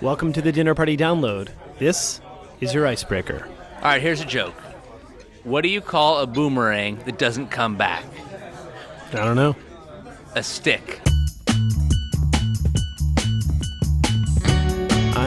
Welcome to the Dinner Party Download. This is your icebreaker. All right, here's a joke. What do you call a boomerang that doesn't come back? I don't know. A stick.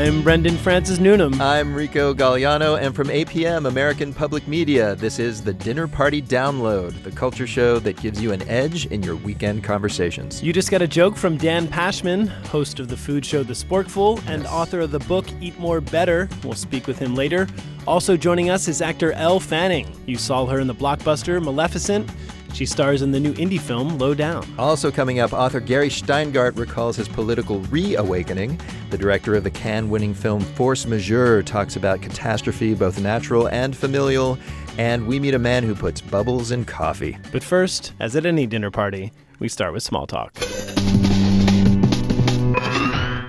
I'm Brendan Francis Newnham. I'm Rico Galliano, and from APM, American Public Media, this is the Dinner Party Download, the culture show that gives you an edge in your weekend conversations. You just got a joke from Dan Pashman, host of the food show The Sporkful and author of the book Eat More Better. We'll speak with him later. Also joining us is actor Elle Fanning. You saw her in the blockbuster Maleficent. She stars in the new indie film Low Down. Also coming up, author Gary Shteyngart recalls his political reawakening. The director of the Cannes winning film Force Majeure talks about catastrophe, both natural and familial. And we meet a man who puts bubbles in coffee. But first, as at any dinner party, we start with small talk.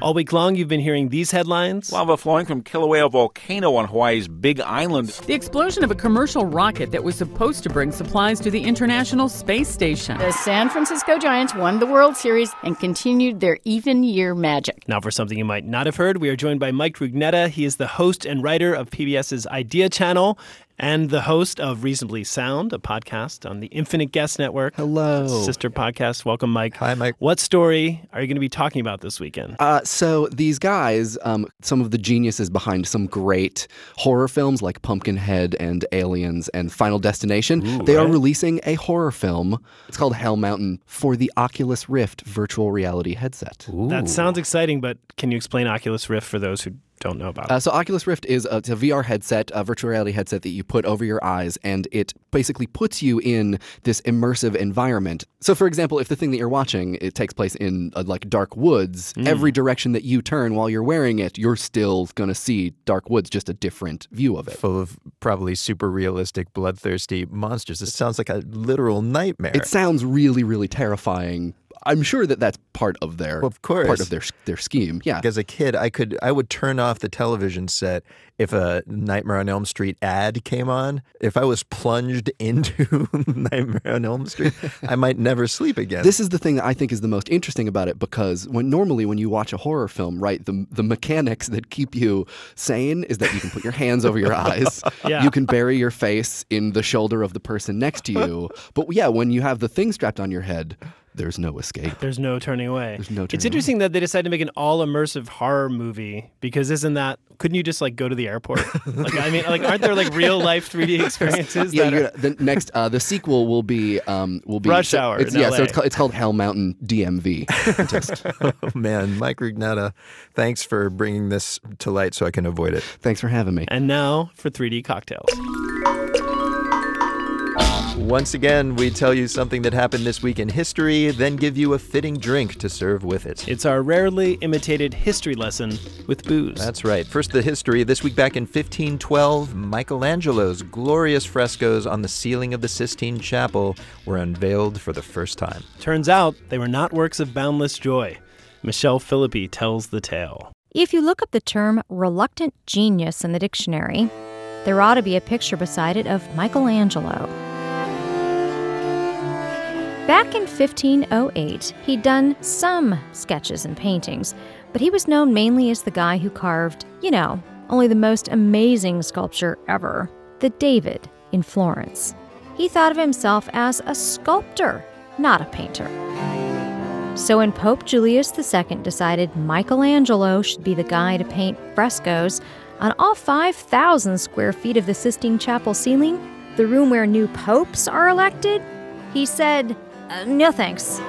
All week long, you've been hearing these headlines. Lava flowing from Kilauea volcano on Hawaii's Big Island. The explosion of a commercial rocket that was supposed to bring supplies to the International Space Station. The San Francisco Giants won the World Series and continued their even year magic. Now, for something you might not have heard, we are joined by Mike Rugnetta. He is the host and writer of PBS's Idea Channel and the host of Reasonably Sound, a podcast on the Infinite Guest Network. Hello. Sister podcast. Welcome, Mike. Hi, Mike. What story are you going to be talking about this weekend? Uh, so these guys, um, some of the geniuses behind some great horror films like Pumpkinhead and Aliens and Final Destination, Ooh, they are releasing a horror film. It's called Hell Mountain for the Oculus Rift virtual reality headset. That sounds exciting, but can you explain Oculus Rift for those who don't know about? Uh, so Oculus Rift is a, it's a VR headset, a virtual reality headset that you put over your eyes, and it basically puts you in this immersive environment. So, for example, if the thing that you're watching it takes place in uh, like dark woods, every direction that you turn while you're wearing it, you're still gonna see dark woods, just a different view of it. Full of probably super realistic, bloodthirsty monsters. This sounds like a literal nightmare. It sounds really, really terrifying. I'm sure that that's part of their Well, of course. part of their their scheme. Yeah. As a kid, I could I would turn off the television set if a Nightmare on Elm Street ad came on. If I was plunged into Nightmare on Elm Street, I might never sleep again. This is the thing that I think is the most interesting about it because when normally when you watch a horror film, right, the the mechanics that keep you sane is that you can put your hands over your eyes, Yeah. you can bury your face in the shoulder of the person next to you. But yeah, when you have the thing strapped on your head, there's no escape. There's no turning away. There's no Turning It's turning interesting that they decided to make an all immersive horror movie because isn't that couldn't you just like go to the airport? like I mean, like aren't there like real life 3D experiences? Yeah, that you're, the next uh, the sequel will be um, will be Rush so Hour It's, in yeah, so it's called, it's called Hell Mountain DMV. Just- oh man, Mike Rugnetta, thanks for bringing this to light so I can avoid it. thanks for having me. and now for 3D cocktails. Once again, we tell you something that happened this week in history, then give you a fitting drink to serve with it. It's our rarely imitated history lesson with booze. That's right. First, the history. This week back in 1512, Michelangelo's glorious frescoes on the ceiling of the Sistine Chapel were unveiled for the first time. Turns out they were not works of boundless joy. Michelle Philippi tells the tale. If you look up the term reluctant genius in the dictionary, there ought to be a picture beside it of Michelangelo. Back in 1508, he'd done some sketches and paintings, but he was known mainly as the guy who carved, you know, only the most amazing sculpture ever the David in Florence. He thought of himself as a sculptor, not a painter. So when Pope Julius II decided Michelangelo should be the guy to paint frescoes on all 5,000 square feet of the Sistine Chapel ceiling, the room where new popes are elected, he said, "Uh, no thanks.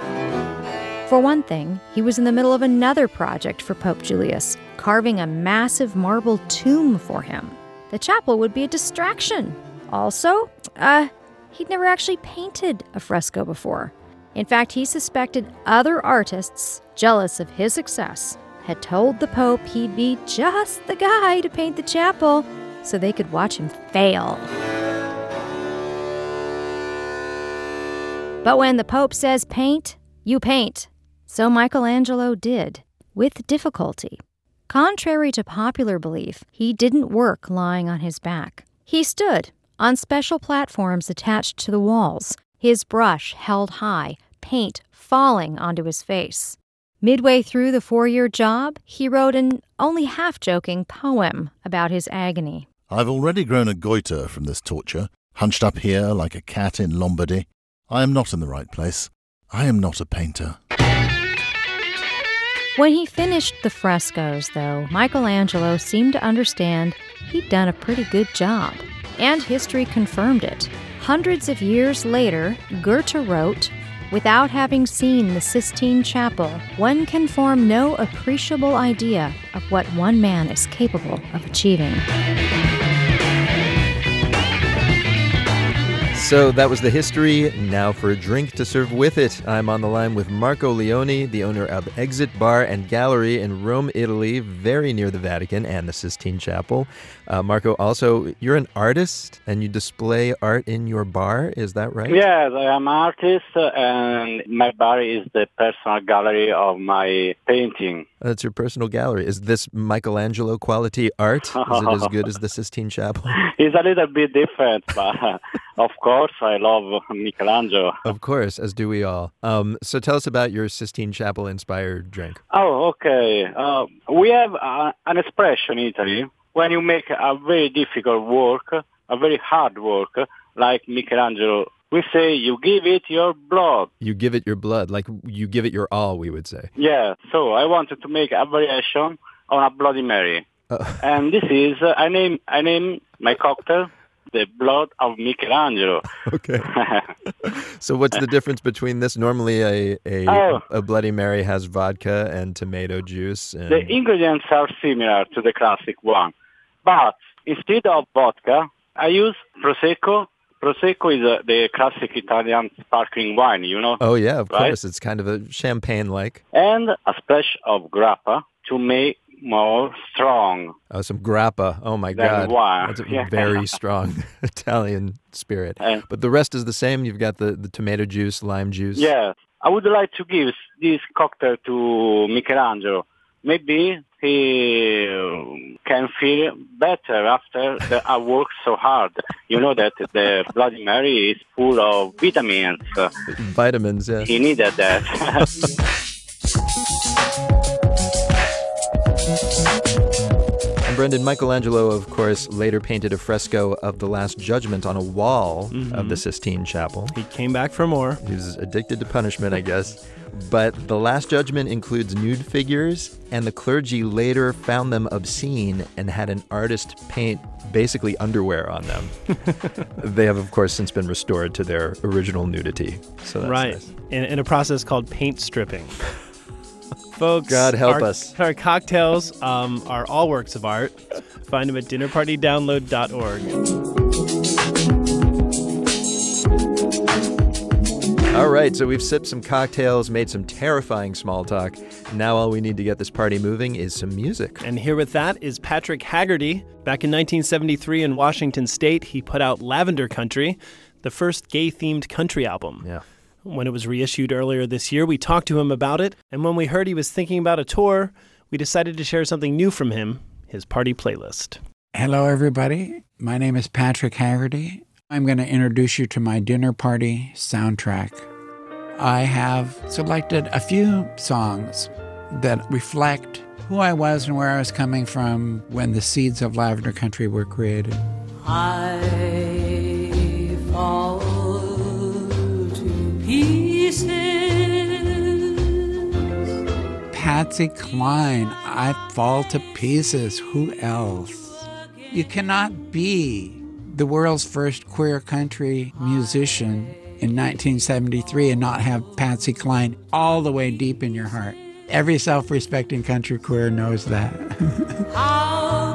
For one thing, he was in the middle of another project for Pope Julius, carving a massive marble tomb for him. The chapel would be a distraction. Also, uh, he'd never actually painted a fresco before. In fact, he suspected other artists, jealous of his success, had told the Pope he'd be just the guy to paint the chapel so they could watch him fail. But when the Pope says paint, you paint. So Michelangelo did, with difficulty. Contrary to popular belief, he didn't work lying on his back. He stood on special platforms attached to the walls, his brush held high, paint falling onto his face. Midway through the four year job, he wrote an only half joking poem about his agony. I've already grown a goiter from this torture, hunched up here like a cat in Lombardy. I am not in the right place. I am not a painter. When he finished the frescoes, though, Michelangelo seemed to understand he'd done a pretty good job. And history confirmed it. Hundreds of years later, Goethe wrote, Without having seen the Sistine Chapel, one can form no appreciable idea of what one man is capable of achieving. So that was the history. Now for a drink to serve with it. I'm on the line with Marco Leone, the owner of Exit Bar and Gallery in Rome, Italy, very near the Vatican and the Sistine Chapel. Uh, Marco, also, you're an artist and you display art in your bar. Is that right? Yes, I am an artist, and my bar is the personal gallery of my painting. That's your personal gallery. Is this Michelangelo quality art? Is it as good as the Sistine Chapel? It's a little bit different, but of course I love Michelangelo. Of course, as do we all. Um, so tell us about your Sistine Chapel inspired drink. Oh, okay. Uh, we have uh, an expression in Italy when you make a very difficult work, a very hard work, like Michelangelo. We say you give it your blood. You give it your blood, like you give it your all, we would say. Yeah, so I wanted to make a variation on a Bloody Mary. and this is, uh, I name, I name my cocktail the blood of Michelangelo. Okay. so what's the difference between this? Normally, a a, Oh. a Bloody Mary has vodka and tomato juice. And, The ingredients are similar to the classic one, but instead of vodka, I use Prosecco. Prosecco is uh, the classic Italian sparkling wine, you know, oh yeah, of right? course. It's kind of a champagne-like. and a splash of grappa to make more strong. Oh, some grappa. Oh my God, wine. that's a Yeah. very strong Italian spirit. And- But the rest is the same. You've got the, the tomato juice, lime juice. Yeah, I would like to give this cocktail to Michelangelo. Maybe he uh, can feel better after the, I work so hard. You know that the Bloody Mary is full of vitamins. Vitamins. Yeah. He needed that. Brendan Michelangelo, of course, later painted a fresco of the Last Judgment on a wall of the mm-hmm. Sistine Chapel. He came back for more. He was addicted to punishment, I guess. But the Last Judgment includes nude figures, and the clergy later found them obscene and had an artist paint basically underwear on them. they have, of course, since been restored to their original nudity. So that's right. nice. In, in a process called paint stripping. Folks, God help our, us. Our cocktails um, are all works of art. Find them at dinnerpartydownload.org. All right, so we've sipped some cocktails, made some terrifying small talk. Now all we need to get this party moving is some music. And here with that is Patrick Haggerty. Back in 1973 in Washington State, he put out Lavender Country, the first gay themed country album. Yeah. When it was reissued earlier this year, we talked to him about it, and when we heard he was thinking about a tour, we decided to share something new from him his party playlist. Hello, everybody. My name is Patrick Haggerty. I'm going to introduce you to my dinner party soundtrack. I have selected a few songs that reflect who I was and where I was coming from when the seeds of Lavender Country were created. I fall to pieces. Patsy Cline, I fall to pieces. Who else? You cannot be the world's first queer country musician in 1973 and not have Patsy Cline all the way deep in your heart. Every self respecting country queer knows that.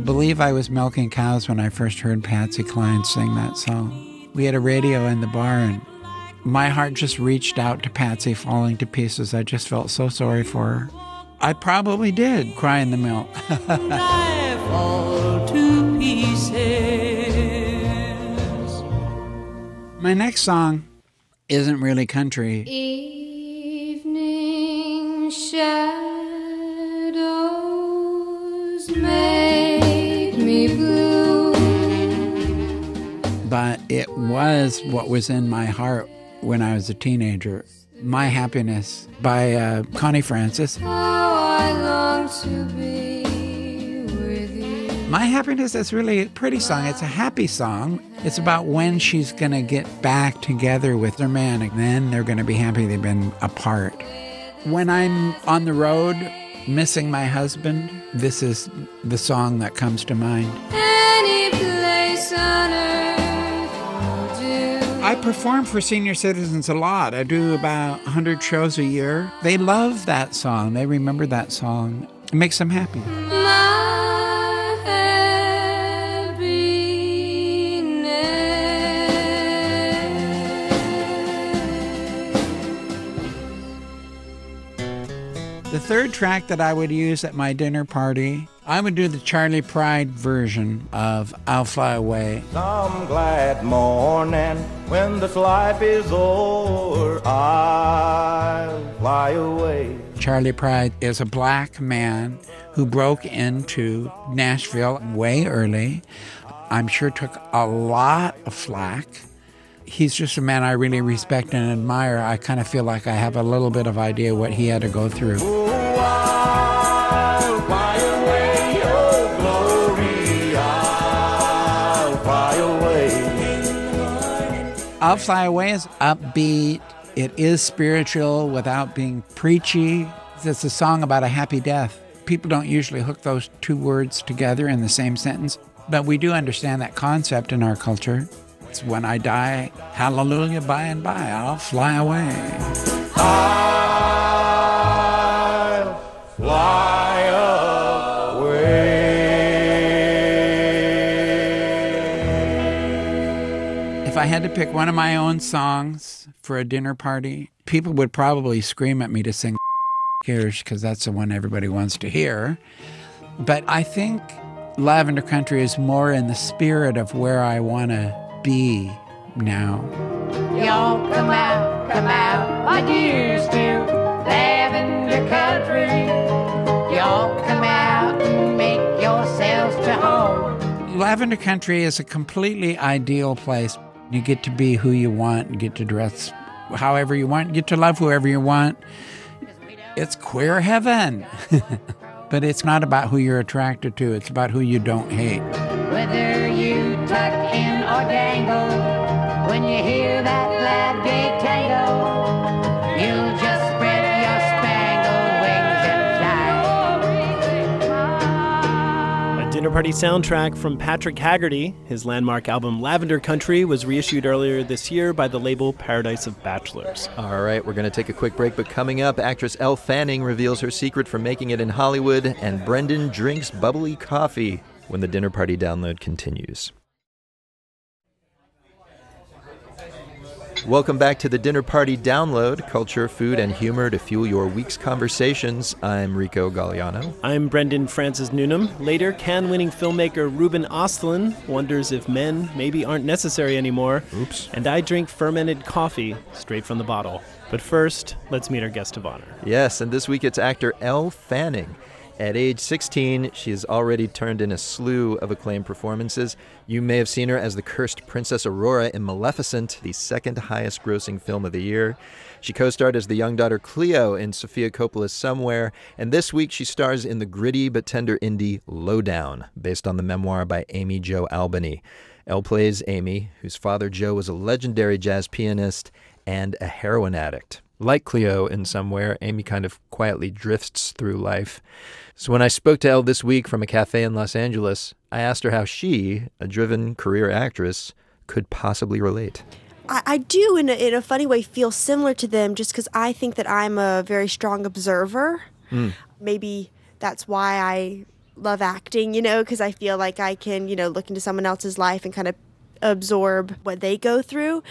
believe I was milking cows when I first heard Patsy Cline sing that song. We had a radio in the bar, and my heart just reached out to Patsy falling to pieces. I just felt so sorry for her. I probably did cry in the milk. My next song isn't really country. Evening shadows but it was what was in my heart when I was a teenager. My Happiness by uh, Connie Francis. How I long to be with you. My Happiness is really a pretty song. It's a happy song. It's about when she's going to get back together with her man, and then they're going to be happy they've been apart. When I'm on the road missing my husband, this is the song that comes to mind. I perform for senior citizens a lot. I do about 100 shows a year. They love that song. They remember that song. It makes them happy. The third track that I would use at my dinner party, I would do the Charley Pride version of I'll Fly Away. Some glad morning when this life is over, I'll fly away. Charley Pride is a black man who broke into Nashville way early. I'm sure took a lot of flack. He's just a man I really respect and admire. I kind of feel like I have a little bit of idea what he had to go through. I'll Fly Away is upbeat. It is spiritual without being preachy. It's a song about a happy death. People don't usually hook those two words together in the same sentence, but we do understand that concept in our culture. It's when I die, hallelujah, by and by, I'll fly away. I'll I had to pick one of my own songs for a dinner party, people would probably scream at me to sing Kirsch because that's the one everybody wants to hear. But I think Lavender Country is more in the spirit of where I want to be now. Y'all come out, come out like you used to. Lavender country. Y'all come out and make yourselves to home. Lavender Country is a completely ideal place. You get to be who you want, you get to dress however you want, get to love whoever you want. It's queer heaven. but it's not about who you're attracted to, it's about who you don't hate. Whether you tuck in or dangle, when you hear dinner party soundtrack from Patrick Haggerty. His landmark album Lavender Country was reissued earlier this year by the label Paradise of Bachelors. All right, we're going to take a quick break, but coming up, actress Elle Fanning reveals her secret for making it in Hollywood, and Brendan drinks bubbly coffee when the dinner party download continues. Welcome back to the Dinner Party Download culture, food, and humor to fuel your week's conversations. I'm Rico Galliano. I'm Brendan Francis Newnham. Later, Cannes winning filmmaker Ruben Östlund wonders if men maybe aren't necessary anymore. Oops. And I drink fermented coffee straight from the bottle. But first, let's meet our guest of honor. Yes, and this week it's actor Elle Fanning. At age 16, she has already turned in a slew of acclaimed performances. You may have seen her as the cursed Princess Aurora in Maleficent, the second highest grossing film of the year. She co starred as the young daughter Cleo in Sofia Coppola's Somewhere, and this week she stars in the gritty but tender indie Lowdown, based on the memoir by Amy Jo Albany. Elle plays Amy, whose father Joe was a legendary jazz pianist and a heroin addict. Like Cleo in Somewhere, Amy kind of quietly drifts through life. So when I spoke to Elle this week from a cafe in Los Angeles, I asked her how she, a driven career actress, could possibly relate. I, I do, in a, in a funny way, feel similar to them just because I think that I'm a very strong observer. Mm. Maybe that's why I love acting, you know, because I feel like I can, you know, look into someone else's life and kind of absorb what they go through.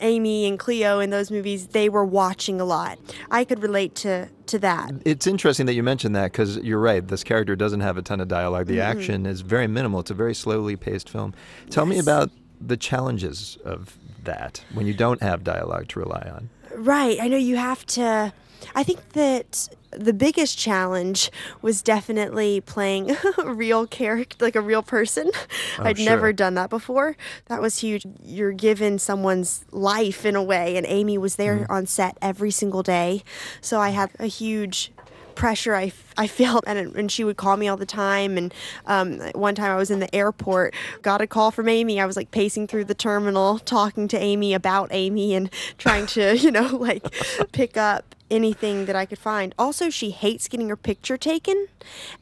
Amy and Cleo in those movies, they were watching a lot. I could relate to to that. It's interesting that you mentioned that because you're right. This character doesn't have a ton of dialogue. The Mhm. action is very minimal. It's a very slowly paced film. Tell me about the challenges of that when you don't have dialogue to rely on. Right. I know you have to. I think that the biggest challenge was definitely playing a real character, like a real person. Oh, I'd never done that before. That was huge. You're given someone's life in a way, and Amy was there Mm-hmm. on set every single day. So I had a huge pressure I, f- I felt and, and she would call me all the time and um, one time i was in the airport got a call from amy i was like pacing through the terminal talking to amy about amy and trying to you know like pick up anything that i could find also she hates getting her picture taken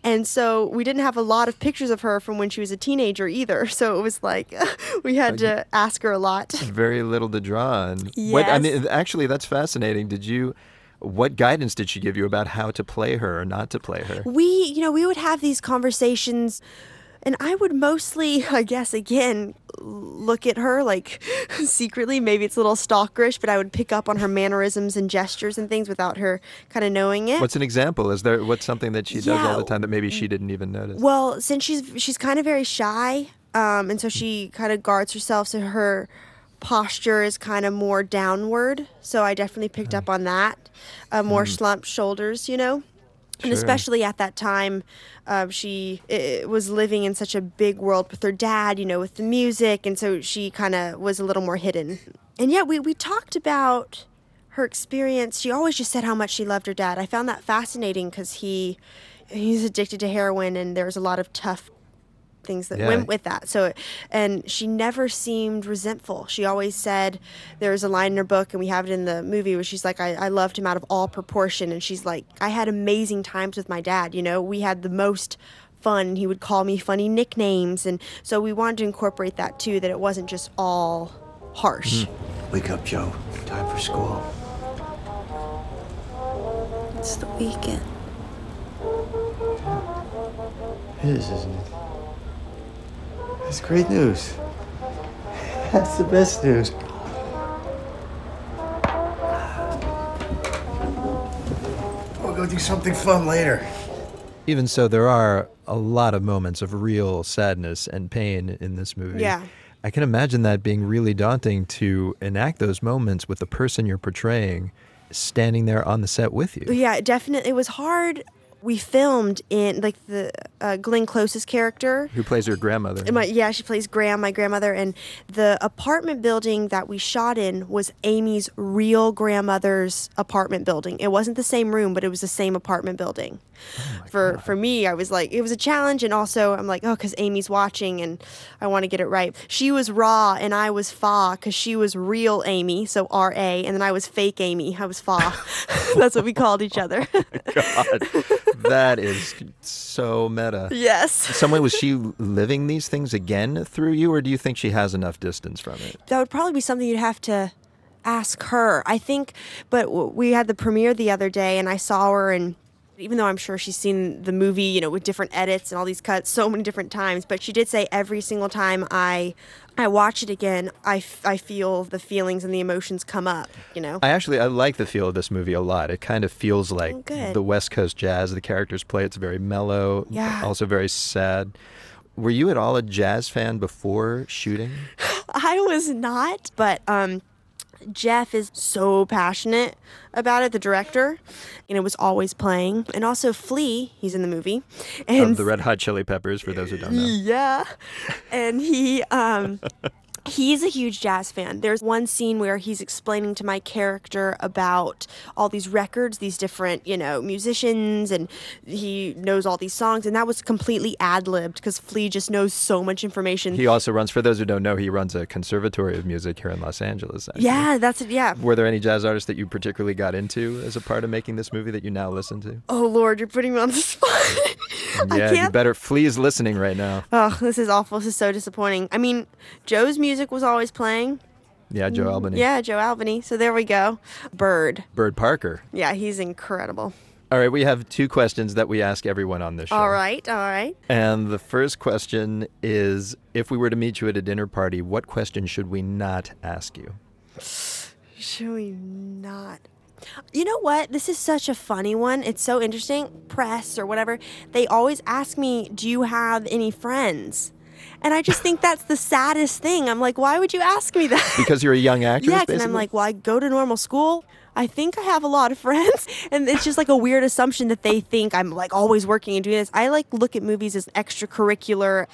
and so we didn't have a lot of pictures of her from when she was a teenager either so it was like we had to ask her a lot Very little to draw on. What, I mean, actually, that's fascinating. Did you? What guidance did she give you about how to play her or not to play her? we you know we would have these conversations and i would mostly i guess again look at her like secretly. Maybe it's a little stalkerish but i would pick up on her mannerisms and gestures and things without her kind of knowing it. What's an example? Is there what's something that she does all the time that maybe she didn't even notice? well since she's she's kind of very shy um, and so she kind of guards herself so her posture is kind of more downward. So i definitely picked up on that. Uh, more slumped shoulders you know and Sure. especially at that time uh, she i was living in such a big world with her dad you know with the music and so she kind of was a little more hidden. And yeah we, we talked about her experience. She always just said how much she loved her dad. I found that fascinating because he he's addicted to heroin and there's a lot of tough things that Yeah. went with that. So, and she never seemed resentful. She always said, there's a line in her book, and we have it in the movie where she's like, I, I loved him out of all proportion. And she's like, I had amazing times with my dad. You know, we had the most fun. He would call me funny nicknames. And so we wanted to incorporate that too, that it wasn't just all harsh. Mm-hmm. Wake up, Joe. Time for school. It's the weekend. It is, isn't it? That's great news. That's the best news. We'll go do something fun later. Even so, there are a lot of moments of real sadness and pain in this movie. Yeah. I can imagine that being really daunting to enact those moments with the person you're portraying standing there on the set with you. Yeah, definitely. It was hard. We filmed in like the uh, Glenn Close's character. Who plays her grandmother? My, yeah, she plays Gram, my grandmother, and the apartment building that we shot in was Amy's real grandmother's apartment building. It wasn't the same room, but it was the same apartment building. for for me, I was like, it was a challenge, and also I'm like, oh, because Amy's watching, and I want to get it right. She was raw, and I was fa, because she was real Amy, so R A, and then I was fake Amy. I was fa. That's what we called each other. God, that is so meta. Yes. Someone was she living these things again through you, or do you think she has enough distance from it? that would probably be something you'd have to ask her. I think, but we had the premiere the other day, and I saw her, and even though I'm sure she's seen the movie, you know, with different edits and all these cuts so many different times, but she did say every single time I I watch it again, I, f- I feel the feelings and the emotions come up, you know. I actually I like the feel of this movie a lot. It kind of feels like Oh, the West Coast jazz the characters play. It's very mellow, Yeah. also very sad. Were you at all a jazz fan before shooting? I was not, but um, Jeff is so passionate about it, the director, and it was always playing. And also Flea, he's in the movie, and of the Red Hot Chili Peppers, for those who don't know. yeah, and he um. He's a huge jazz fan. There's one scene where he's explaining to my character about all these records, these different, you know, musicians, and he knows all these songs. And that was completely ad libbed because Flea just knows so much information. He also runs, for those who don't know, he runs a conservatory of music here in Los Angeles. actually. yeah, that's it. Yeah. Were there any jazz artists that you particularly got into as a part of making this movie that you now listen to? Oh Lord, you're putting me on the spot. Yeah, you can't- better. Flea is listening right now. Oh, this is awful. This is so disappointing. I mean, Joe's music was always playing. Yeah, Joe mm-hmm. Albany. Yeah, Joe Albany. So there we go. Bird. Bird Parker. Yeah, he's incredible. All right, we have two questions that we ask everyone on this show. All right, all right. And the first question is if we were to meet you at a dinner party, what question should we not ask you? Should we not? You know what? This is such a funny one. It's so interesting. Press or whatever, they always ask me, Do you have any friends? And I just think that's the saddest thing. I'm like, Why would you ask me that? Because you're a young actress, basically? and I'm like, Well, I go to normal school. I think I have a lot of friends, and it's just like a weird assumption that they think I'm like always working and doing this. I like look at movies as extracurricular.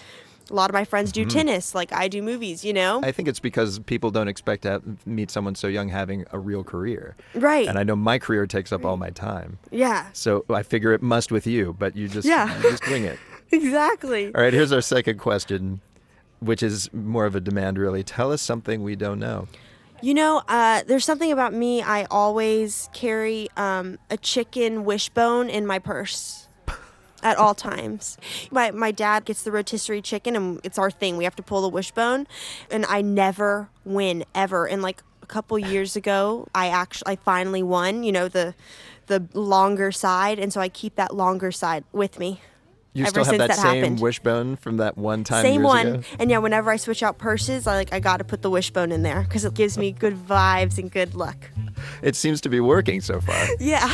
A lot of my friends do Mhm. tennis, like I do movies, you know? I think it's because people don't expect to have, meet someone so young having a real career. Right. And I know my career takes up all my time. Yeah. So I figure it must with you, but you just Yeah. you just wing it. Exactly. All right, here's our second question, which is more of a demand really. Tell us something we don't know. You know, uh, there's something about me. I always carry um, a chicken wishbone in my purse at all times. My my dad gets the rotisserie chicken, and it's our thing. We have to pull the wishbone, and I never win ever. And like a couple years ago, I actually I finally won. You know the the longer side, and so I keep that longer side with me. You ever still have since that, same happened. wishbone from that one time Same years one. ago? And yeah, whenever I switch out purses, I like I got to put the wishbone in there because it gives me good vibes and good luck. It seems to be working so far. Yeah.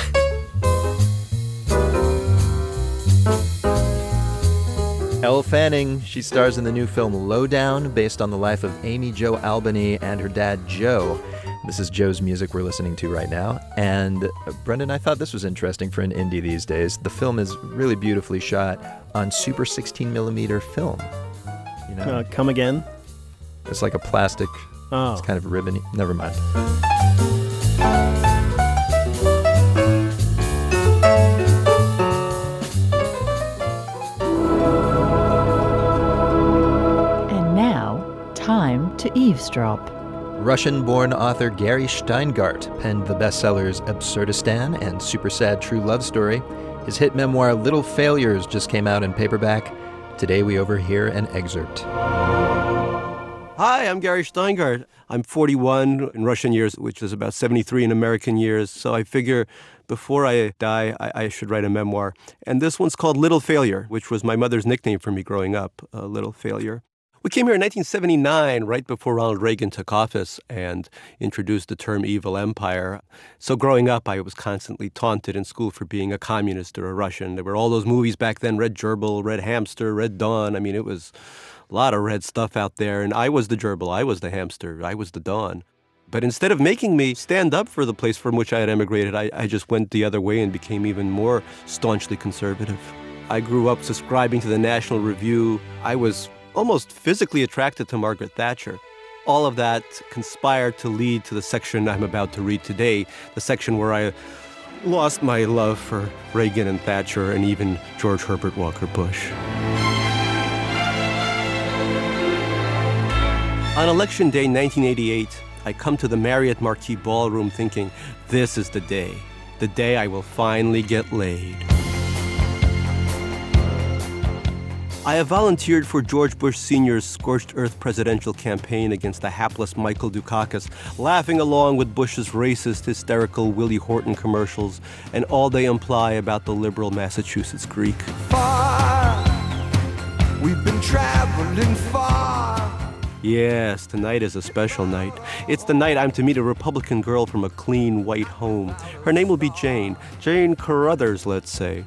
Elle Fanning, she stars in the new film Lowdown, based on the life of Amy Jo Albany and her dad Joe. This is Joe's music we're listening to right now. And uh, Brendan, I thought this was interesting for an indie these days. The film is really beautifully shot on super 16 millimeter film. You know, Uh, come again? it's like a plastic. Oh. It's kind of ribbony. Never mind. And now, time to eavesdrop. Russian born author Gary Shteyngart penned the bestsellers Absurdistan and Super Sad True Love Story. His hit memoir Little Failures just came out in paperback. Today we overhear an excerpt. Hi, I'm Gary Shteyngart. I'm 41 in Russian years, which is about 73 in American years. So I figure before I die, I, I should write a memoir. And this one's called Little Failure, which was my mother's nickname for me growing up, uh, Little Failure. We came here in 1979, right before Ronald Reagan took office and introduced the term evil empire. So growing up, I was constantly taunted in school for being a communist or a Russian. There were all those movies back then Red Gerbil, Red Hamster, Red Dawn. I mean, it was a lot of red stuff out there. And I was the gerbil, I was the hamster, I was the dawn. But instead of making me stand up for the place from which I had emigrated, I, I just went the other way and became even more staunchly conservative. I grew up subscribing to the National Review. I was almost physically attracted to Margaret Thatcher. All of that conspired to lead to the section I'm about to read today, the section where I lost my love for Reagan and Thatcher and even George Herbert Walker Bush. On election day 1988, I come to the Marriott Marquis Ballroom thinking, this is the day, the day I will finally get laid. I have volunteered for George Bush Sr.'s scorched earth presidential campaign against the hapless Michael Dukakis, laughing along with Bush's racist, hysterical Willie Horton commercials and all they imply about the liberal Massachusetts Greek. We've been traveling far. Yes, tonight is a special night. It's the night I'm to meet a Republican girl from a clean white home. Her name will be Jane. Jane Carruthers, let's say.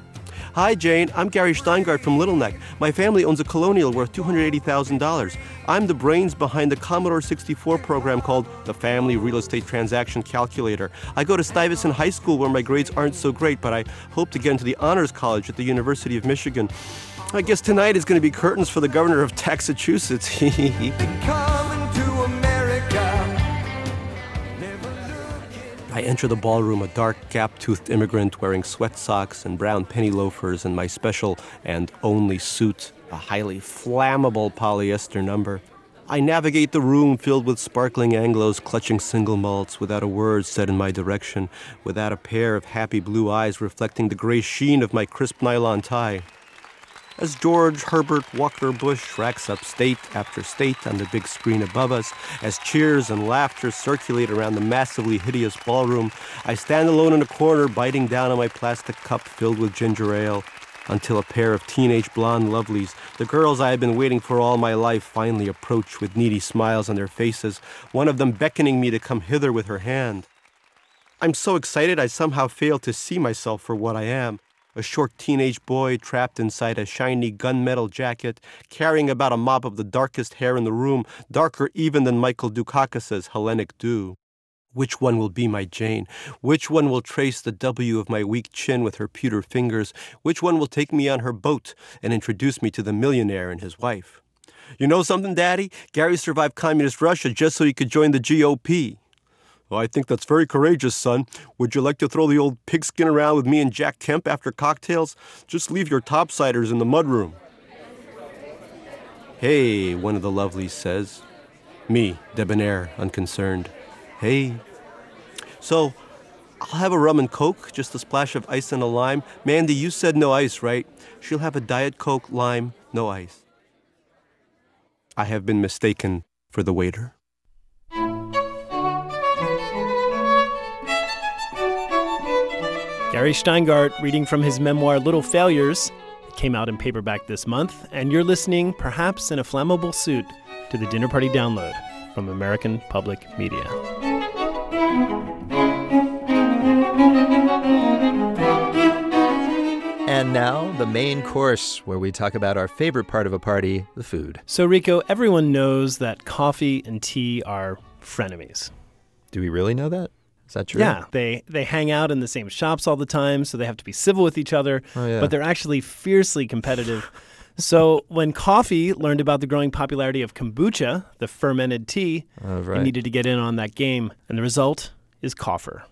Hi, Jane. I'm Gary Shteyngart from Little Neck. My family owns a colonial worth $280,000. I'm the brains behind the Commodore 64 program called the Family Real Estate Transaction Calculator. I go to Stuyvesant High School where my grades aren't so great, but I hope to get into the Honors College at the University of Michigan. I guess tonight is going to be curtains for the governor of Massachusetts. I enter the ballroom a dark, gap toothed immigrant wearing sweat socks and brown penny loafers and my special and only suit, a highly flammable polyester number. I navigate the room filled with sparkling Anglos clutching single malts without a word said in my direction, without a pair of happy blue eyes reflecting the gray sheen of my crisp nylon tie. As George Herbert Walker Bush racks up state after state on the big screen above us, as cheers and laughter circulate around the massively hideous ballroom, I stand alone in a corner biting down on my plastic cup filled with ginger ale until a pair of teenage blonde lovelies, the girls I have been waiting for all my life, finally approach with needy smiles on their faces, one of them beckoning me to come hither with her hand. I'm so excited I somehow fail to see myself for what I am a short teenage boy trapped inside a shiny gunmetal jacket, carrying about a mop of the darkest hair in the room, darker even than Michael Dukakis's Hellenic do. Which one will be my Jane? Which one will trace the W of my weak chin with her pewter fingers? Which one will take me on her boat and introduce me to the millionaire and his wife? You know something, Daddy? Gary survived communist Russia just so he could join the GOP. Well, I think that's very courageous, son. Would you like to throw the old pigskin around with me and Jack Kemp after cocktails? Just leave your topsiders in the mudroom. Hey, one of the lovelies says. Me, debonair, unconcerned. Hey. So, I'll have a rum and coke, just a splash of ice and a lime. Mandy, you said no ice, right? She'll have a diet coke, lime, no ice. I have been mistaken for the waiter. Gary Shteyngart reading from his memoir Little Failures. It came out in paperback this month, and you're listening, perhaps in a flammable suit, to the Dinner Party Download from American Public Media. And now, the main course, where we talk about our favorite part of a party the food. So, Rico, everyone knows that coffee and tea are frenemies. Do we really know that? Is that true? Yeah, they they hang out in the same shops all the time, so they have to be civil with each other. Oh, yeah. But they're actually fiercely competitive. so when coffee learned about the growing popularity of kombucha, the fermented tea, Oh, it needed to get in on that game, and the result is coffer.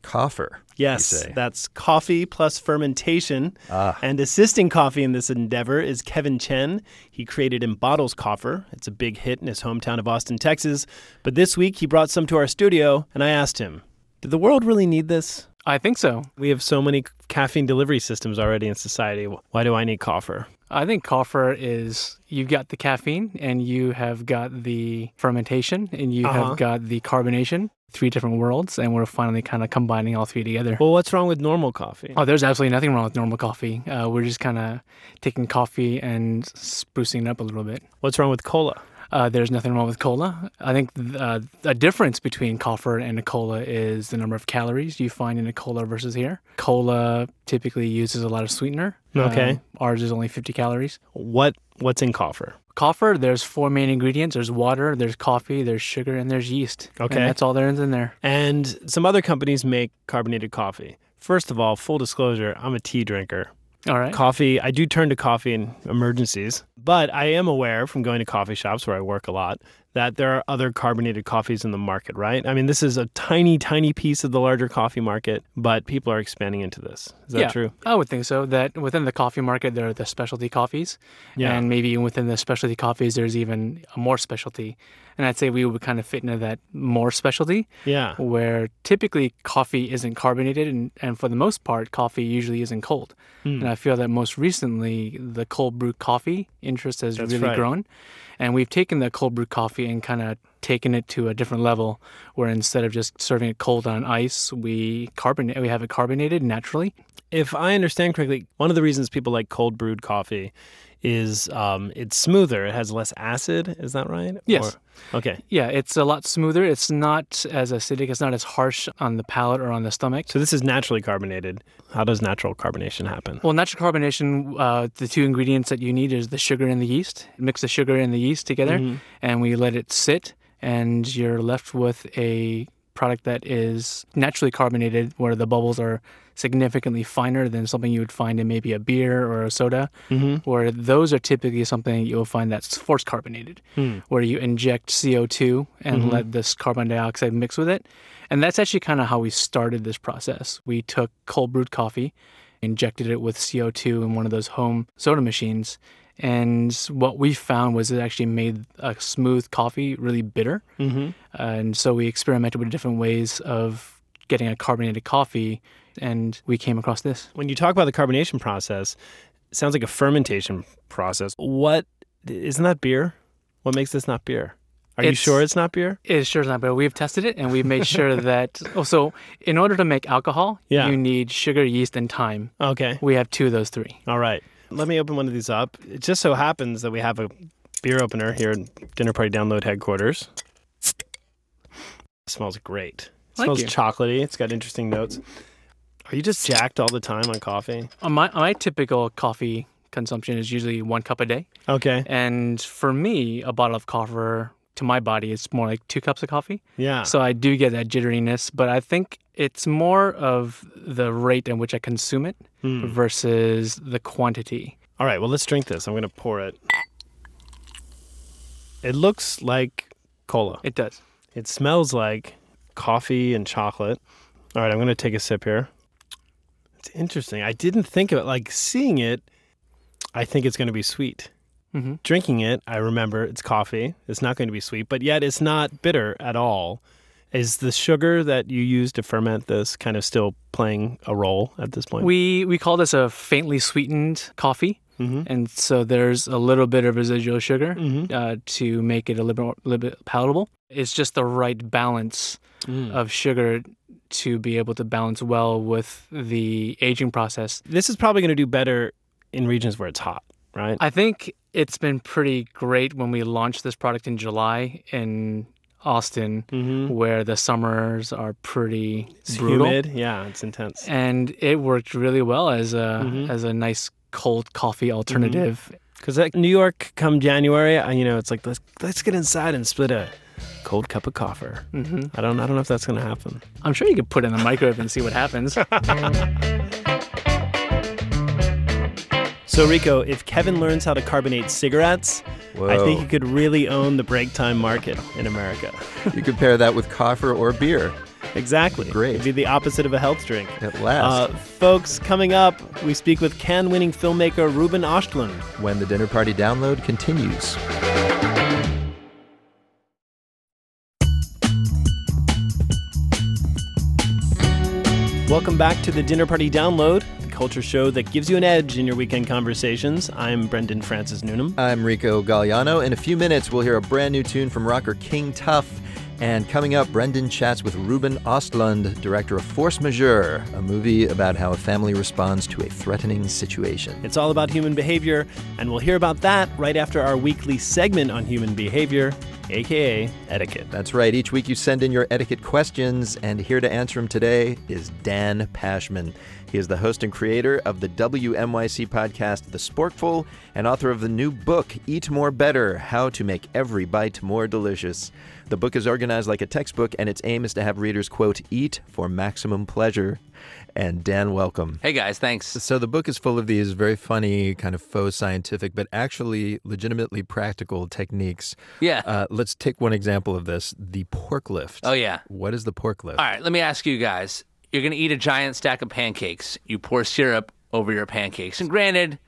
Coffer. Yes, that's coffee plus fermentation. Ah. And assisting coffee in this endeavor is Kevin Chen. He created In Bottles Coffer. It's a big hit in his hometown of Austin, Texas. But this week he brought some to our studio, and I asked him, Did the world really need this? I think so. We have so many caffeine delivery systems already in society. Why do I need coffer? I think coffer is you've got the caffeine and you have got the fermentation and you Uh-huh. have got the carbonation, three different worlds, and we're finally kind of combining all three together. Well, what's wrong with normal coffee? Oh, there's absolutely nothing wrong with normal coffee. Uh, we're just kind of taking coffee and sprucing it up a little bit. What's wrong with cola? Uh, there's nothing wrong with cola. I think th- uh, a difference between coffer and a cola is the number of calories you find in a cola versus here. Cola typically uses a lot of sweetener. Okay. Um, ours is only 50 calories. What What's in coffer? Coffer, there's four main ingredients. There's water, there's coffee, there's sugar, and there's yeast. Okay. And that's all there is in there. And some other companies make carbonated coffee. First of all, full disclosure, I'm a tea drinker. All right. Coffee, I do turn to coffee in emergencies, but I am aware from going to coffee shops where I work a lot that there are other carbonated coffees in the market, right? I mean, this is a tiny, tiny piece of the larger coffee market, but people are expanding into this. Is that yeah, true? I would think so. That within the coffee market, there are the specialty coffees. Yeah. And maybe even within the specialty coffees, there's even a more specialty. And I'd say we would kind of fit into that more specialty. Yeah. Where typically coffee isn't carbonated, and, and for the most part, coffee usually isn't cold. Hmm. And I feel that most recently, the cold brew coffee interest has That's really right. grown. And we've taken the cold brew coffee and kind of taken it to a different level where instead of just serving it cold on ice, we carbonate we have it carbonated naturally. If I understand correctly, one of the reasons people like cold brewed coffee is um, it's smoother. It has less acid. Is that right? Yes. Or- okay. Yeah, it's a lot smoother. It's not as acidic. It's not as harsh on the palate or on the stomach. So this is naturally carbonated. How does natural carbonation happen? Well, natural carbonation, uh, the two ingredients that you need is the sugar and the yeast. Mix the sugar and the yeast together, Mhm. and we let it sit, and you're left with a product that is naturally carbonated, where the bubbles are significantly finer than something you would find in maybe a beer or a soda. Mhm. Where those are typically something you'll find that's force carbonated, Hmm. where you inject CO2 and Mhm. let this carbon dioxide mix with it. And that's actually kind of how we started this process. We took cold brewed coffee, injected it with CO2 in one of those home soda machines. And what we found was it actually made a smooth coffee really bitter. Mhm. and so we experimented with different ways of getting a carbonated coffee, and we came across this. When you talk about the carbonation process, it sounds like a fermentation process. What isn't that beer? What makes this not beer? Are you sure it's not beer? It sure is not, but we've tested it and we've made sure that. Oh, so in order to make alcohol, Yeah. you need sugar, yeast, and time. Okay. We have two of those three. All right. Let me open one of these up. It just so happens that we have a beer opener here in Dinner Party Download headquarters. It smells great. It smells you. chocolatey. It's got interesting notes. Are you just jacked all the time on coffee? Uh, My my typical coffee consumption is usually one cup a day. Okay. And for me, a bottle of coffee to my body, it's more like two cups of coffee. Yeah. So I do get that jitteriness, but I think it's more of the rate in which I consume it Hmm. versus the quantity. All right, well, let's drink this. I'm going to pour it. It looks like cola. It does. It smells like coffee and chocolate. All right, I'm going to take a sip here. It's interesting. I didn't think of it. Like seeing it, I think it's going to be sweet. Mhm. Drinking it, I remember it's coffee. It's not going to be sweet, but yet it's not bitter at all. Is the sugar that you use to ferment this kind of still playing a role at this point? We we call this a faintly sweetened coffee, Mm-hmm. and so there's a little bit of residual sugar uh, to make it a little bit, little bit palatable. It's just the right balance Mm. of sugar to be able to balance well with the aging process. This is probably going to do better in regions where it's hot, right? I think it's been pretty great when we launched this product in July in Austin, where the summers are pretty Mm-hmm. It's brutal. humid. Yeah, it's intense. and it worked really well as a Mhm. as a nice cold coffee alternative. Because like New York, come January, you know, it's like let's let's get inside and split a cold cup of coffee. Mhm. I don't I don't know if that's going to happen. I'm sure you could put it in the microwave and see what happens. So Rico, if Kevin learns how to carbonate cigarettes, I think he could really own the break time market in America. You could pair that with coffee or beer. Exactly. Great. It'd be the opposite of a health drink. At last. Uh, folks, coming up, we speak with Cannes-winning filmmaker Ruben Östlund. when the dinner party download continues. Welcome back to the Dinner Party Download, culture show that gives you an edge in your weekend conversations. I'm Brendan Francis Newnam. I'm Rico Gagliano. In a few minutes, we'll hear a brand new tune from rocker King Tuff. And coming up, Brendan chats with Ruben Östlund, director of Force Majeure, a movie about how a family responds to a threatening situation. It's all about human behavior, and we'll hear about that right after our weekly segment on human behavior, aka etiquette. That's right. Each week you send in your etiquette questions, and here to answer them today is Dan Pashman. He is the host and creator of the WNYC podcast, The Sporkful, and author of the new book, Eat More Better How to Make Every Bite More Delicious. The book is organized like a textbook, and its aim is to have readers, quote, eat for maximum pleasure. And Dan, welcome. Hey guys, thanks. So the book is full of these very funny, kind of faux scientific, but actually legitimately practical techniques. Yeah. Uh, let's take one example of this: the pork lift. Oh, yeah. What is the pork lift? All right, let me ask you guys. You're going to eat a giant stack of pancakes. You pour syrup over your pancakes. And granted,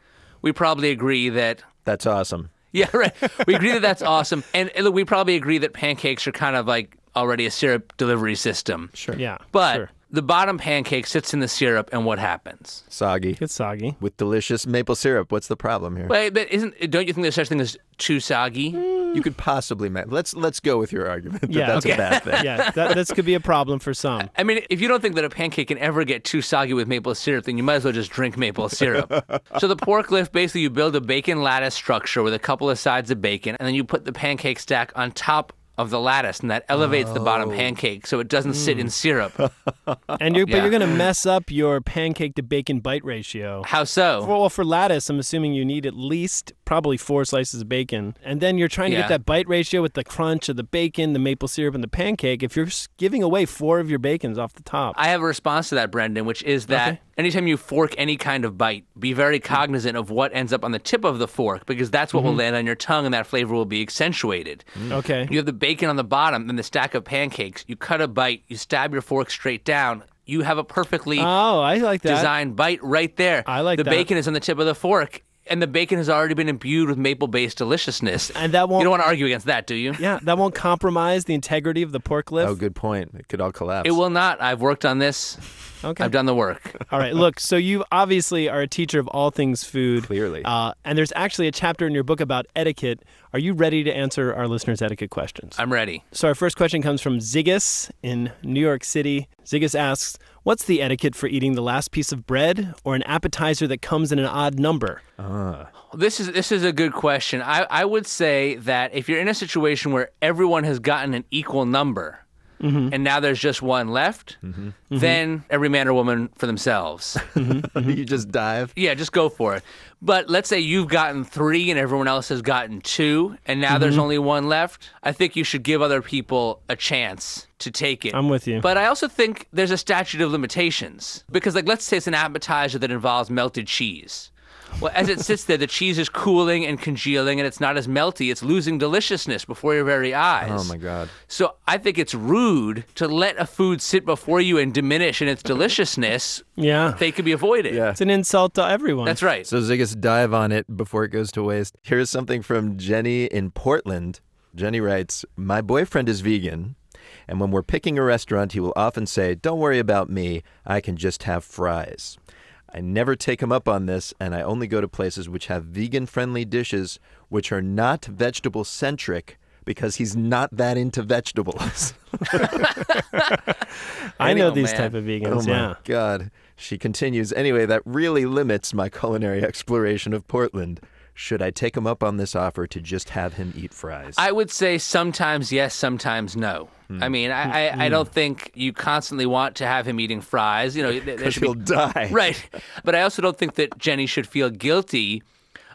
we probably agree that That's awesome. Yeah, right. We agree that that's awesome. And uh, look, we probably agree that pancakes are kind of like already a syrup delivery system. Sure. Yeah. But sure. The bottom pancake sits in the syrup, and what happens? Soggy. It's soggy. With delicious maple syrup. What's the problem here? Wait, but isn't don't you think there's such thing as too soggy? Mm, you could possibly ma- let's let's go with your argument that Yeah, that's okay. a bad thing. yeah, that, this could be a problem for some. I mean, if you don't think that a pancake can ever get too soggy with maple syrup, then you might as well just drink maple syrup. so the pork lift, basically, you build a bacon lattice structure with a couple of sides of bacon, and then you put the pancake stack on top of the lattice, and that elevates the bottom oh. pancake so it doesn't sit in hmm. syrup. And you're, but you're going to mess up your pancake to bacon bite ratio. How so? Well, for lattice, I'm assuming you need at least probably four slices of bacon. And then you're trying to Yeah. get that bite ratio with the crunch of the bacon, the maple syrup, and the pancake. If you're giving away four of your bacons off the top. I have a response to that, Brendan, which is that Okay. anytime you fork any kind of bite, be very cognizant of what ends up on the tip of the fork because that's what will Mhm. land on your tongue and that flavor will be accentuated. Okay. You have the bacon on the bottom, then the stack of pancakes. You cut a bite, you stab your fork straight down. You have a perfectly Oh, I like that. designed bite right there. I like the that. bacon is on the tip of the fork. And the bacon has already been imbued with maple-based deliciousness. And that won't. You don't want to argue against that, do you? Yeah, that won't compromise the integrity of the pork lift. Oh, good point. It could all collapse. It will not. I've worked on this. Okay. I've done the work. All right, look, so you obviously are a teacher of all things food. Clearly. Uh, and there's actually a chapter in your book about etiquette. Are you ready to answer our listeners' etiquette questions? I'm ready. So our first question comes from Ziggis in New York City. Ziggis asks, What's the etiquette for eating the last piece of bread or an appetizer that comes in an odd number? Ah. This is this is a good question. I, I would say that if you're in a situation where everyone has gotten an equal number, Mhm. and now there's just one left, Mm-hmm. then every man or woman for themselves. you just dive. Yeah, just go for it. But let's say you've gotten three and everyone else has gotten two, and now there's only one left. I think you should give other people a chance to take it. I'm with you. But I also think there's a statute of limitations because, like, let's say it's an appetizer that involves melted cheese. Well, as it sits there, the cheese is cooling and congealing, and it's not as melty. It's losing deliciousness before your very eyes. Oh my god. So I think it's rude to let a food sit before you and diminish in its deliciousness. Yeah. They could be avoided. Yeah. It's an insult to everyone. That's right. So Ziggis, dive on it before it goes to waste. Here's something from Jenny in Portland. Jenny writes, My boyfriend is vegan, and when we're picking a restaurant, he will often say, Don't worry about me, I can just have fries. I never take him up on this, and I only go to places which have vegan friendly dishes which are not vegetable centric because he's not that into vegetables. I know Oh, these man. type of vegans. Oh my yeah. God. She continues, anyway, that really limits my culinary exploration of Portland. Should I take him up on this offer to just have him eat fries? I would say sometimes yes, sometimes no. Hmm. I mean, I, I, I don't think you constantly want to have him eating fries. You know, Because should be- he'll die. Right. But I also don't think that Jenny should feel guilty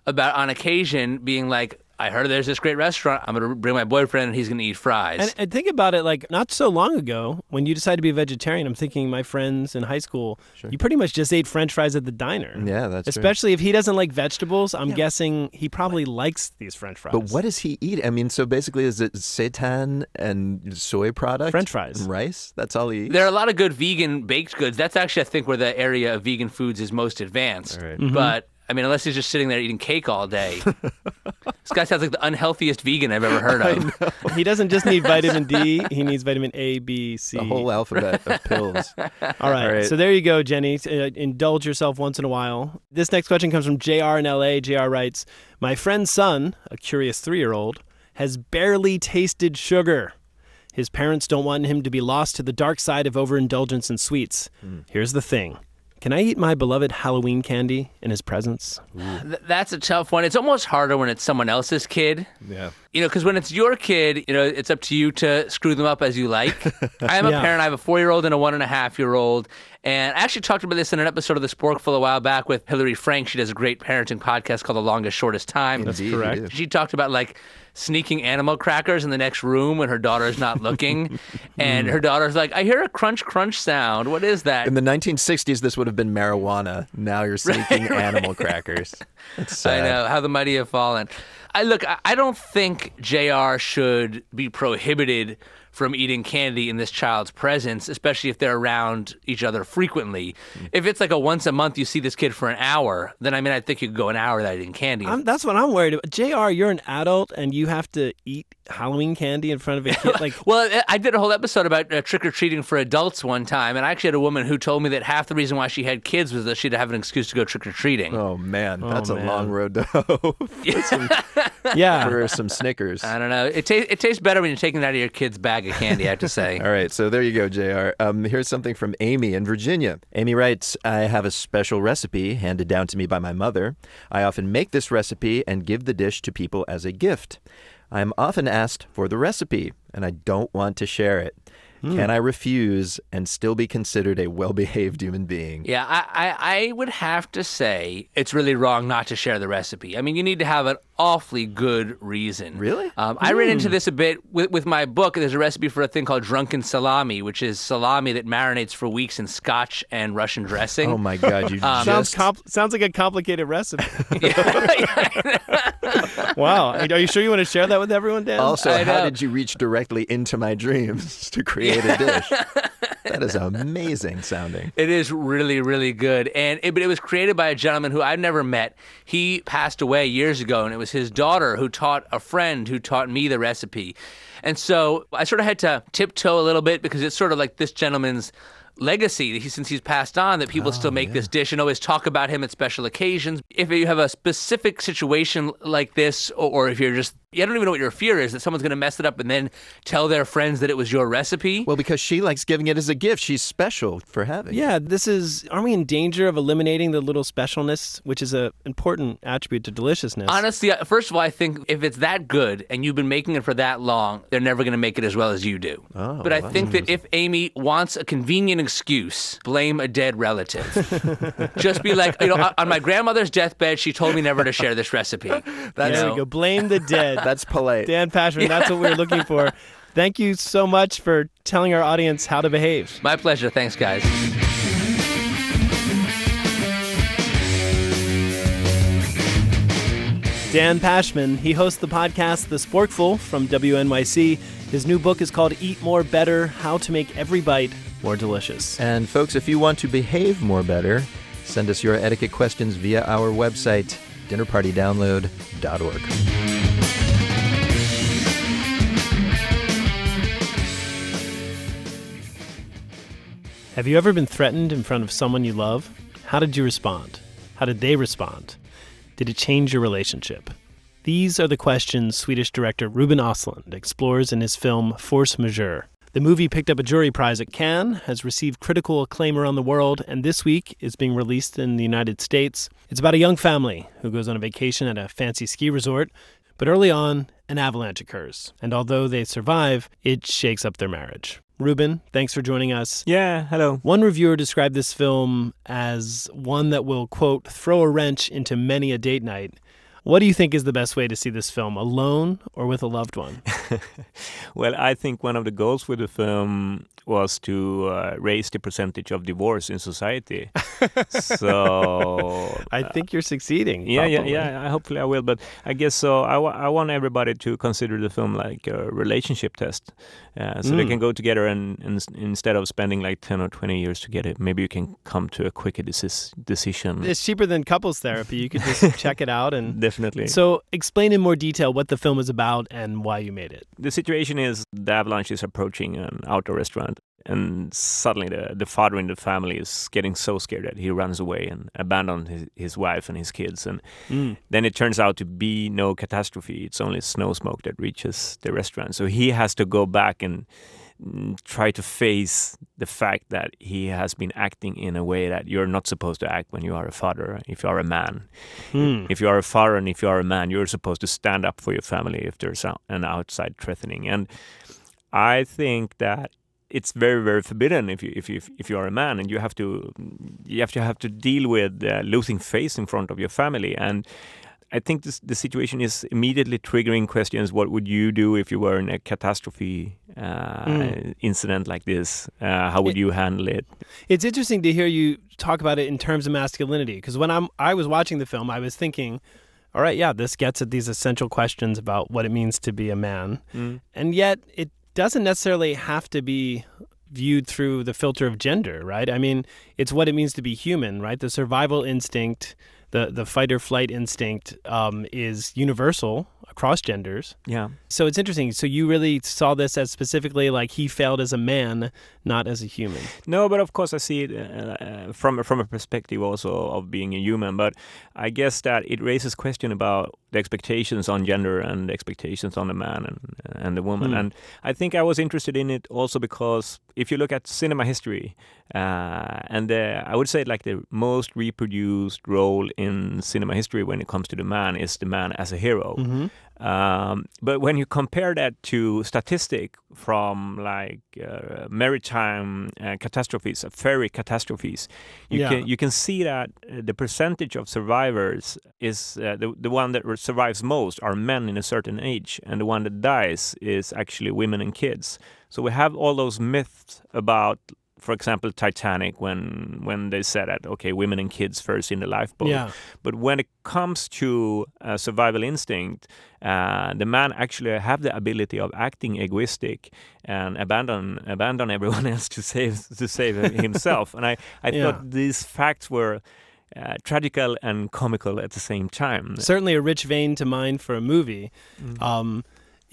about on occasion being like, I heard there's this great restaurant. I'm going to bring my boyfriend and he's going to eat fries. And, and think about it like not so long ago when you decided to be a vegetarian. I'm thinking my friends in high school, you pretty much just ate french fries at the diner. Yeah, that's true. Especially if he doesn't like vegetables, I'm guessing he probably likes these french fries. But what does he eat? I mean, so basically, is it seitan and soy products? French fries. And rice? That's all he eats? There are a lot of good vegan baked goods. That's actually, I think, where the area of vegan foods is most advanced. Mhm. But I mean, unless he's just sitting there eating cake all day. this guy sounds like the unhealthiest vegan I've ever heard of. he doesn't just need vitamin D, he needs vitamin A, B, C. The whole alphabet of pills. All right. All right. So there you go, Jenny. Uh, indulge yourself once in a while. This next question comes from JR in LA. JR writes My friend's son, a curious three year old, has barely tasted sugar. His parents don't want him to be lost to the dark side of overindulgence in sweets. Here's the thing Can I eat my beloved Halloween candy in his presence? Th- that's a tough one. It's almost harder when it's someone else's kid. Yeah. You know, because when it's your kid, you know, it's up to you to screw them up as you like. I am a Yeah. parent. I have a four year old and a one and a half year old. And I actually talked about this in an episode of The Sporkful a while back with Hillary Frank. She does a great parenting podcast called The Longest Shortest Time. That's Indeed, you correct. She talked about like sneaking animal crackers in the next room when her daughter's not looking. and her daughter's like, I hear a crunch, crunch sound. What is that? In the 1960s, this would have been marijuana. Now you're sneaking animal crackers. I know how the mighty have fallen. I look. I don't think Jr. should be prohibited from eating candy in this child's presence, especially if they're around each other frequently. Mm. If it's like a once a month you see this kid for an hour, then I mean I think you could go an hour without eating candy. I'm, that's what I'm worried about. JR, you're an adult and you have to eat Halloween candy in front of a kid. Like, Well, I- I did a whole episode about uh, trick or treating for adults one time, and I actually had a woman who told me that half the reason why she had kids was that she'd have an excuse to go trick or treating. Oh, man. Oh, That's a long road to hoe. some, yeah. for some Snickers. I don't know. It, ta- it tastes better when you're taking it out of your kid's bag of candy. I have to say. All right, so there you go, JR. Um, here's something from Amy in Virginia. Amy writes I have a special recipe handed down to me by my mother. I often make this recipe and give the dish to people as a gift. I am often asked for the recipe, and I don't want to share it. Hmm. Can I refuse and still be considered a well behaved human being? Yeah, I, I, I would have to say it's really wrong not to share the recipe. I mean, you need to have an awfully good reason. Really? Um, I ran Hmm. into this a bit with, with my book. There's a recipe for a thing called drunken salami, which is salami that marinates for weeks in scotch and Russian dressing. Oh my God, you Um, sounds just. compl- sounds like a complicated recipe. wow. Are you sure you want to share that with everyone, Dan? Also, I how know. did you reach directly into my dreams to create a dish? that is amazing sounding. It is really, really good, and it, but it was created by a gentleman who I've never met. He passed away years ago, and it was his daughter who taught a friend who taught me the recipe. And so I sort of had to tiptoe a little bit because it's sort of like this gentleman's legacy he, since he's passed on that people still oh, make this dish and always talk about him at special occasions if you have a specific situation like this or, or if you're just I don't even know what your fear is that someone's going to mess it up and then tell their friends that it was your recipe. Well, because she likes giving it as a gift. She's special for having. it. Yeah, this is. Aren't we in danger of eliminating the little specialness, which is an important attribute to deliciousness? Honestly, uh, first of all, I think if it's that good and you've been making it for that long, they're never going to make it as well as you do. Oh, but I think that if Amy wants a convenient excuse, blame a dead relative. Just be like, you know, on- on my grandmother's deathbed, she told me never to share this recipe. That's You know? we go. Blame the dead. That's polite. Dan Pashman, that's what we're looking for. Thank you so much for telling our audience how to behave. My pleasure. Thanks, guys. Dan Pashman, he hosts the podcast The Sporkful from WNYC. His new book is called Eat More Better How to Make Every Bite More Delicious. And folks, if you want to behave more better, send us your etiquette questions via our website, dinnerpartydownload.org. Have you ever been threatened in front of someone you love? How did you respond? How did they respond? Did it change your relationship? These are the questions Swedish director Ruben Östlund explores in his film Force Majeure. The movie picked up a jury prize at Cannes, has received critical acclaim around the world, and this week is being released in the United States. It's about a young family who goes on a vacation at a fancy ski resort, but early on, an avalanche occurs, and although they survive, it shakes up their marriage. Ruben, thanks for joining us. Yeah, hello. One reviewer described this film as one that will, quote, throw a wrench into many a date night. What do you think is the best way to see this film, alone or with a loved one? Well, I think one of the goals with the film was to uh, raise the percentage of divorce in society. so I think you're succeeding. yeah, yeah, probably. yeah. I- Hopefully, I will. But I guess so. I, I want everybody to consider the film like a relationship test, uh, so they Mm. can go together and, and instead of spending like ten or twenty years to get it, maybe you can come to a quicker decis- decision. It's cheaper than couples therapy. You could just check it out and Definitely. So, explain in more detail what the film is about and why you made it. the situation is the avalanche is approaching an outdoor restaurant and suddenly the, the father in the family is getting so scared that he runs away and abandons his, his wife and his kids and Mm. then it turns out to be no catastrophe it's only snow smoke that reaches the restaurant so he has to go back and mm, try to face the fact that he has been acting in a way that you're not supposed to act when you are a father if you are a man Hmm. if you are a father and if you are a man, you're supposed to stand up for your family if there's an outside threatening. And I think that it's very, very forbidden if you if you if you are a man and you have to you have to have to deal with uh, losing face in front of your family. And I think this, the situation is immediately triggering questions. What would you do if you were in a catastrophe uh, Mm. incident like this? Uh, how would you handle it? It's interesting to hear you talk about it in terms of masculinity because when I'm I was watching the film, I was thinking, all right, yeah, this gets at these essential questions about what it means to be a man, Mm. and yet it doesn't necessarily have to be viewed through the filter of gender, right? I mean, it's what it means to be human, right? The survival instinct, the the fight or flight instinct, um, is universal across genders. Yeah. So it's interesting. So you really saw this as specifically like he failed as a man, not as a human. No, but of course I see it uh, uh, from from a perspective also of being a human. But I guess that it raises question about the expectations on gender and the expectations on the man and and the woman. Hmm. And I think I was interested in it also because if you look at cinema history, uh, and the, I would say like the most reproduced role in cinema history when it comes to the man is the man as a hero. Mhm. Um, but when you compare that to statistic from like uh, maritime uh, catastrophes, uh, ferry catastrophes, you Yeah. can you can see that uh, the percentage of survivors is uh, the the one that survives most are men in a certain age, and the one that dies is actually women and kids. So we have all those myths about. For example, Titanic, when when they said that okay, women and kids first in the lifeboat, Yeah. but when it comes to uh, survival instinct, uh, the man actually have the ability of acting egoistic and abandon abandon everyone else to save to save himself. and I, I Yeah. thought these facts were uh, tragical and comical at the same time. certainly a rich vein to mine for a movie. Um,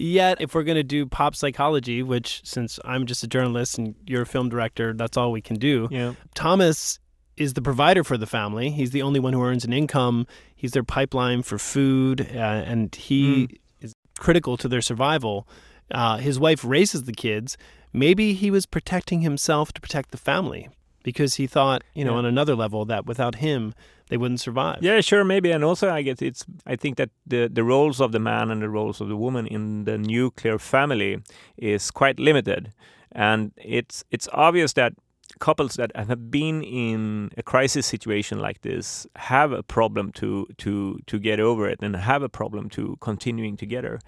yet, if we're going to do pop psychology, which since I'm just a journalist and you're a film director, that's all we can do. Yeah. Thomas is the provider for the family. He's the only one who earns an income. He's their pipeline for food, uh, and he is critical to their survival. Uh, his wife raises the kids. Maybe he was protecting himself to protect the family because he thought, you know, Yeah. on another level, that without him, they wouldn't survive. Yeah, sure, maybe, and also I guess it's. I think that the the roles of the man and the roles of the woman in the nuclear family is quite limited, and it's it's obvious that couples that have been in a crisis situation like this have a problem to to to get over it and have a problem to continuing together.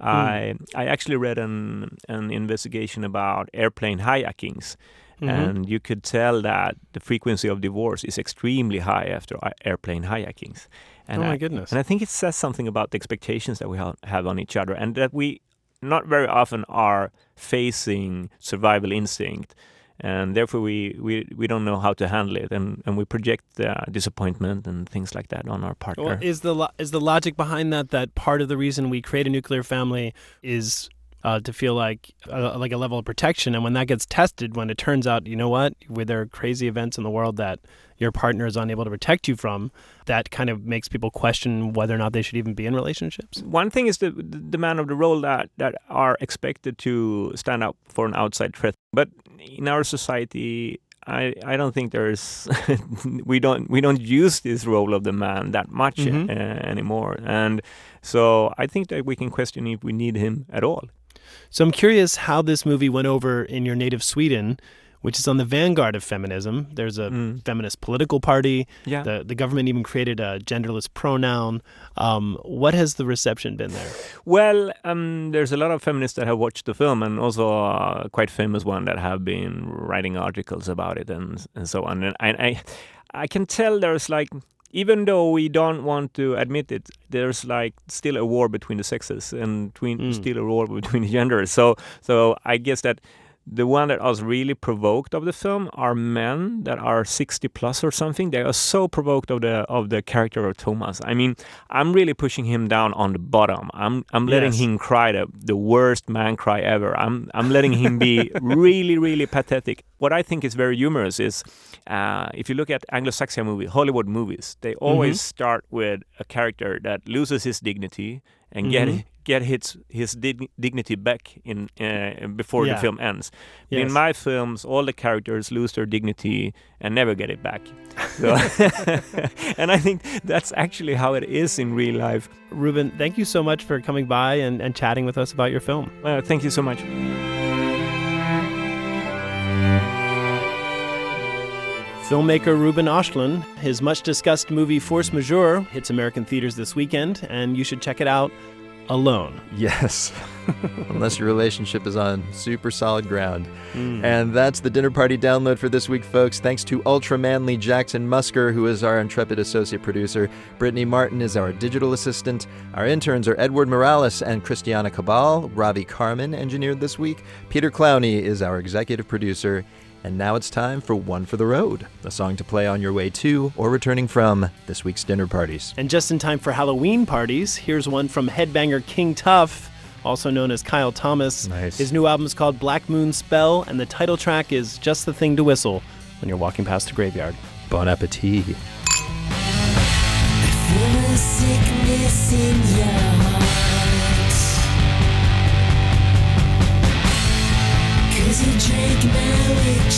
Hmm. I I actually read an an investigation about airplane hijackings. Mhm. And you could tell that the frequency of divorce is extremely high after airplane hijackings. And Oh my I- goodness. And I think it says something about the expectations that we ha- have on each other, and that we not very often are facing survival instinct, and therefore we, we, we don't know how to handle it, and, and we project uh, disappointment and things like that on our partner. Well, is the lo- is the logic behind that that part of the reason we create a nuclear family is uh, to feel like uh, like a level of protection, and when that gets tested, when it turns out, you know what, where there are crazy events in the world that your partner is unable to protect you from, that kind of makes people question whether or not they should even be in relationships. One thing is the the man of the role that that are expected to stand up for an outside threat, but in our society, I I don't think there's we don't we don't use this role of the man that much Mhm. uh, anymore, and so I think that we can question if we need him at all. So I'm curious how this movie went over in your native Sweden, which is on the vanguard of feminism. There's a feminist political party. Yeah. The the government even created a genderless pronoun. Um, what has the reception been there? Well, um, there's a lot of feminists that have watched the film, and also a quite famous one that have been writing articles about it and and so on. And I I, I can tell there's like even though we don't want to admit it, there's like still a war between the sexes and between mm. still a war between the genders. So so I guess that the one that was really provoked of the film are men that are 60 plus or something. They are so provoked of the of the character of Thomas. I mean, I'm really pushing him down on the bottom. I'm I'm letting Yes. him cry the, the worst man cry ever. I'm I'm letting him be really really pathetic. What I think is very humorous is uh, if you look at Anglo-Saxon movie, Hollywood movies, they always Mhm. start with a character that loses his dignity and get Mhm. get his his dig- dignity back in uh, before Yeah. the film ends. Yes. In my films, all the characters lose their dignity and never get it back. So, and I think that's actually how it is in real life. Ruben, thank you so much for coming by and, and chatting with us about your film. Uh, thank you so much. Filmmaker Ruben Östlund, his much discussed movie Force Majeure hits American theaters this weekend, and you should check it out alone. Yes. Unless your relationship is on super solid ground. Mm. And that's the dinner party download for this week, folks. Thanks to ultra manly Jackson Musker, who is our intrepid associate producer. Brittany Martin is our digital assistant. Our interns are Edward Morales and Christiana Cabal. Ravi Carmen engineered this week. Peter Clowney is our executive producer. And now it's time for One for the Road, a song to play on your way to or returning from this week's dinner parties. And just in time for Halloween parties, here's one from headbanger King Tuff, also known as Kyle Thomas. Nice. His new album is called Black Moon Spell, and the title track is Just the Thing to Whistle when you're walking past a graveyard. Bon appetit. Feel sickness in your heart. Cause you drank my witch's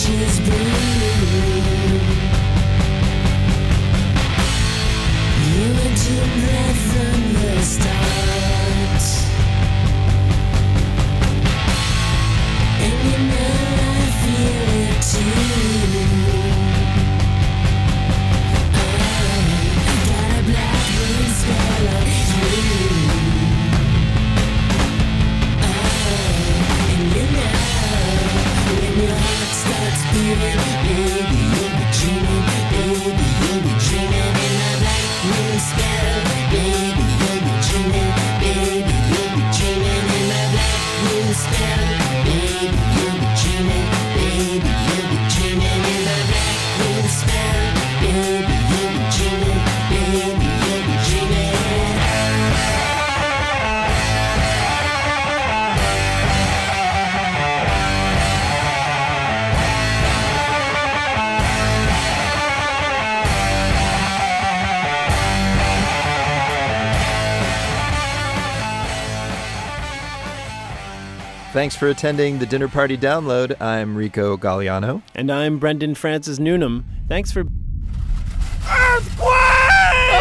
Thanks for attending the Dinner Party Download. I'm Rico Gagliano. And I'm Brendan Francis Newnam. Thanks for. earthquake!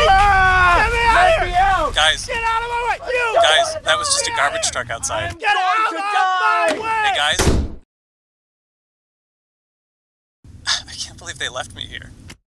Ah! Guys, Get out of my way! You! guys, that was just a garbage truck outside. Get out of my way! Hey guys, I can't believe they left me here.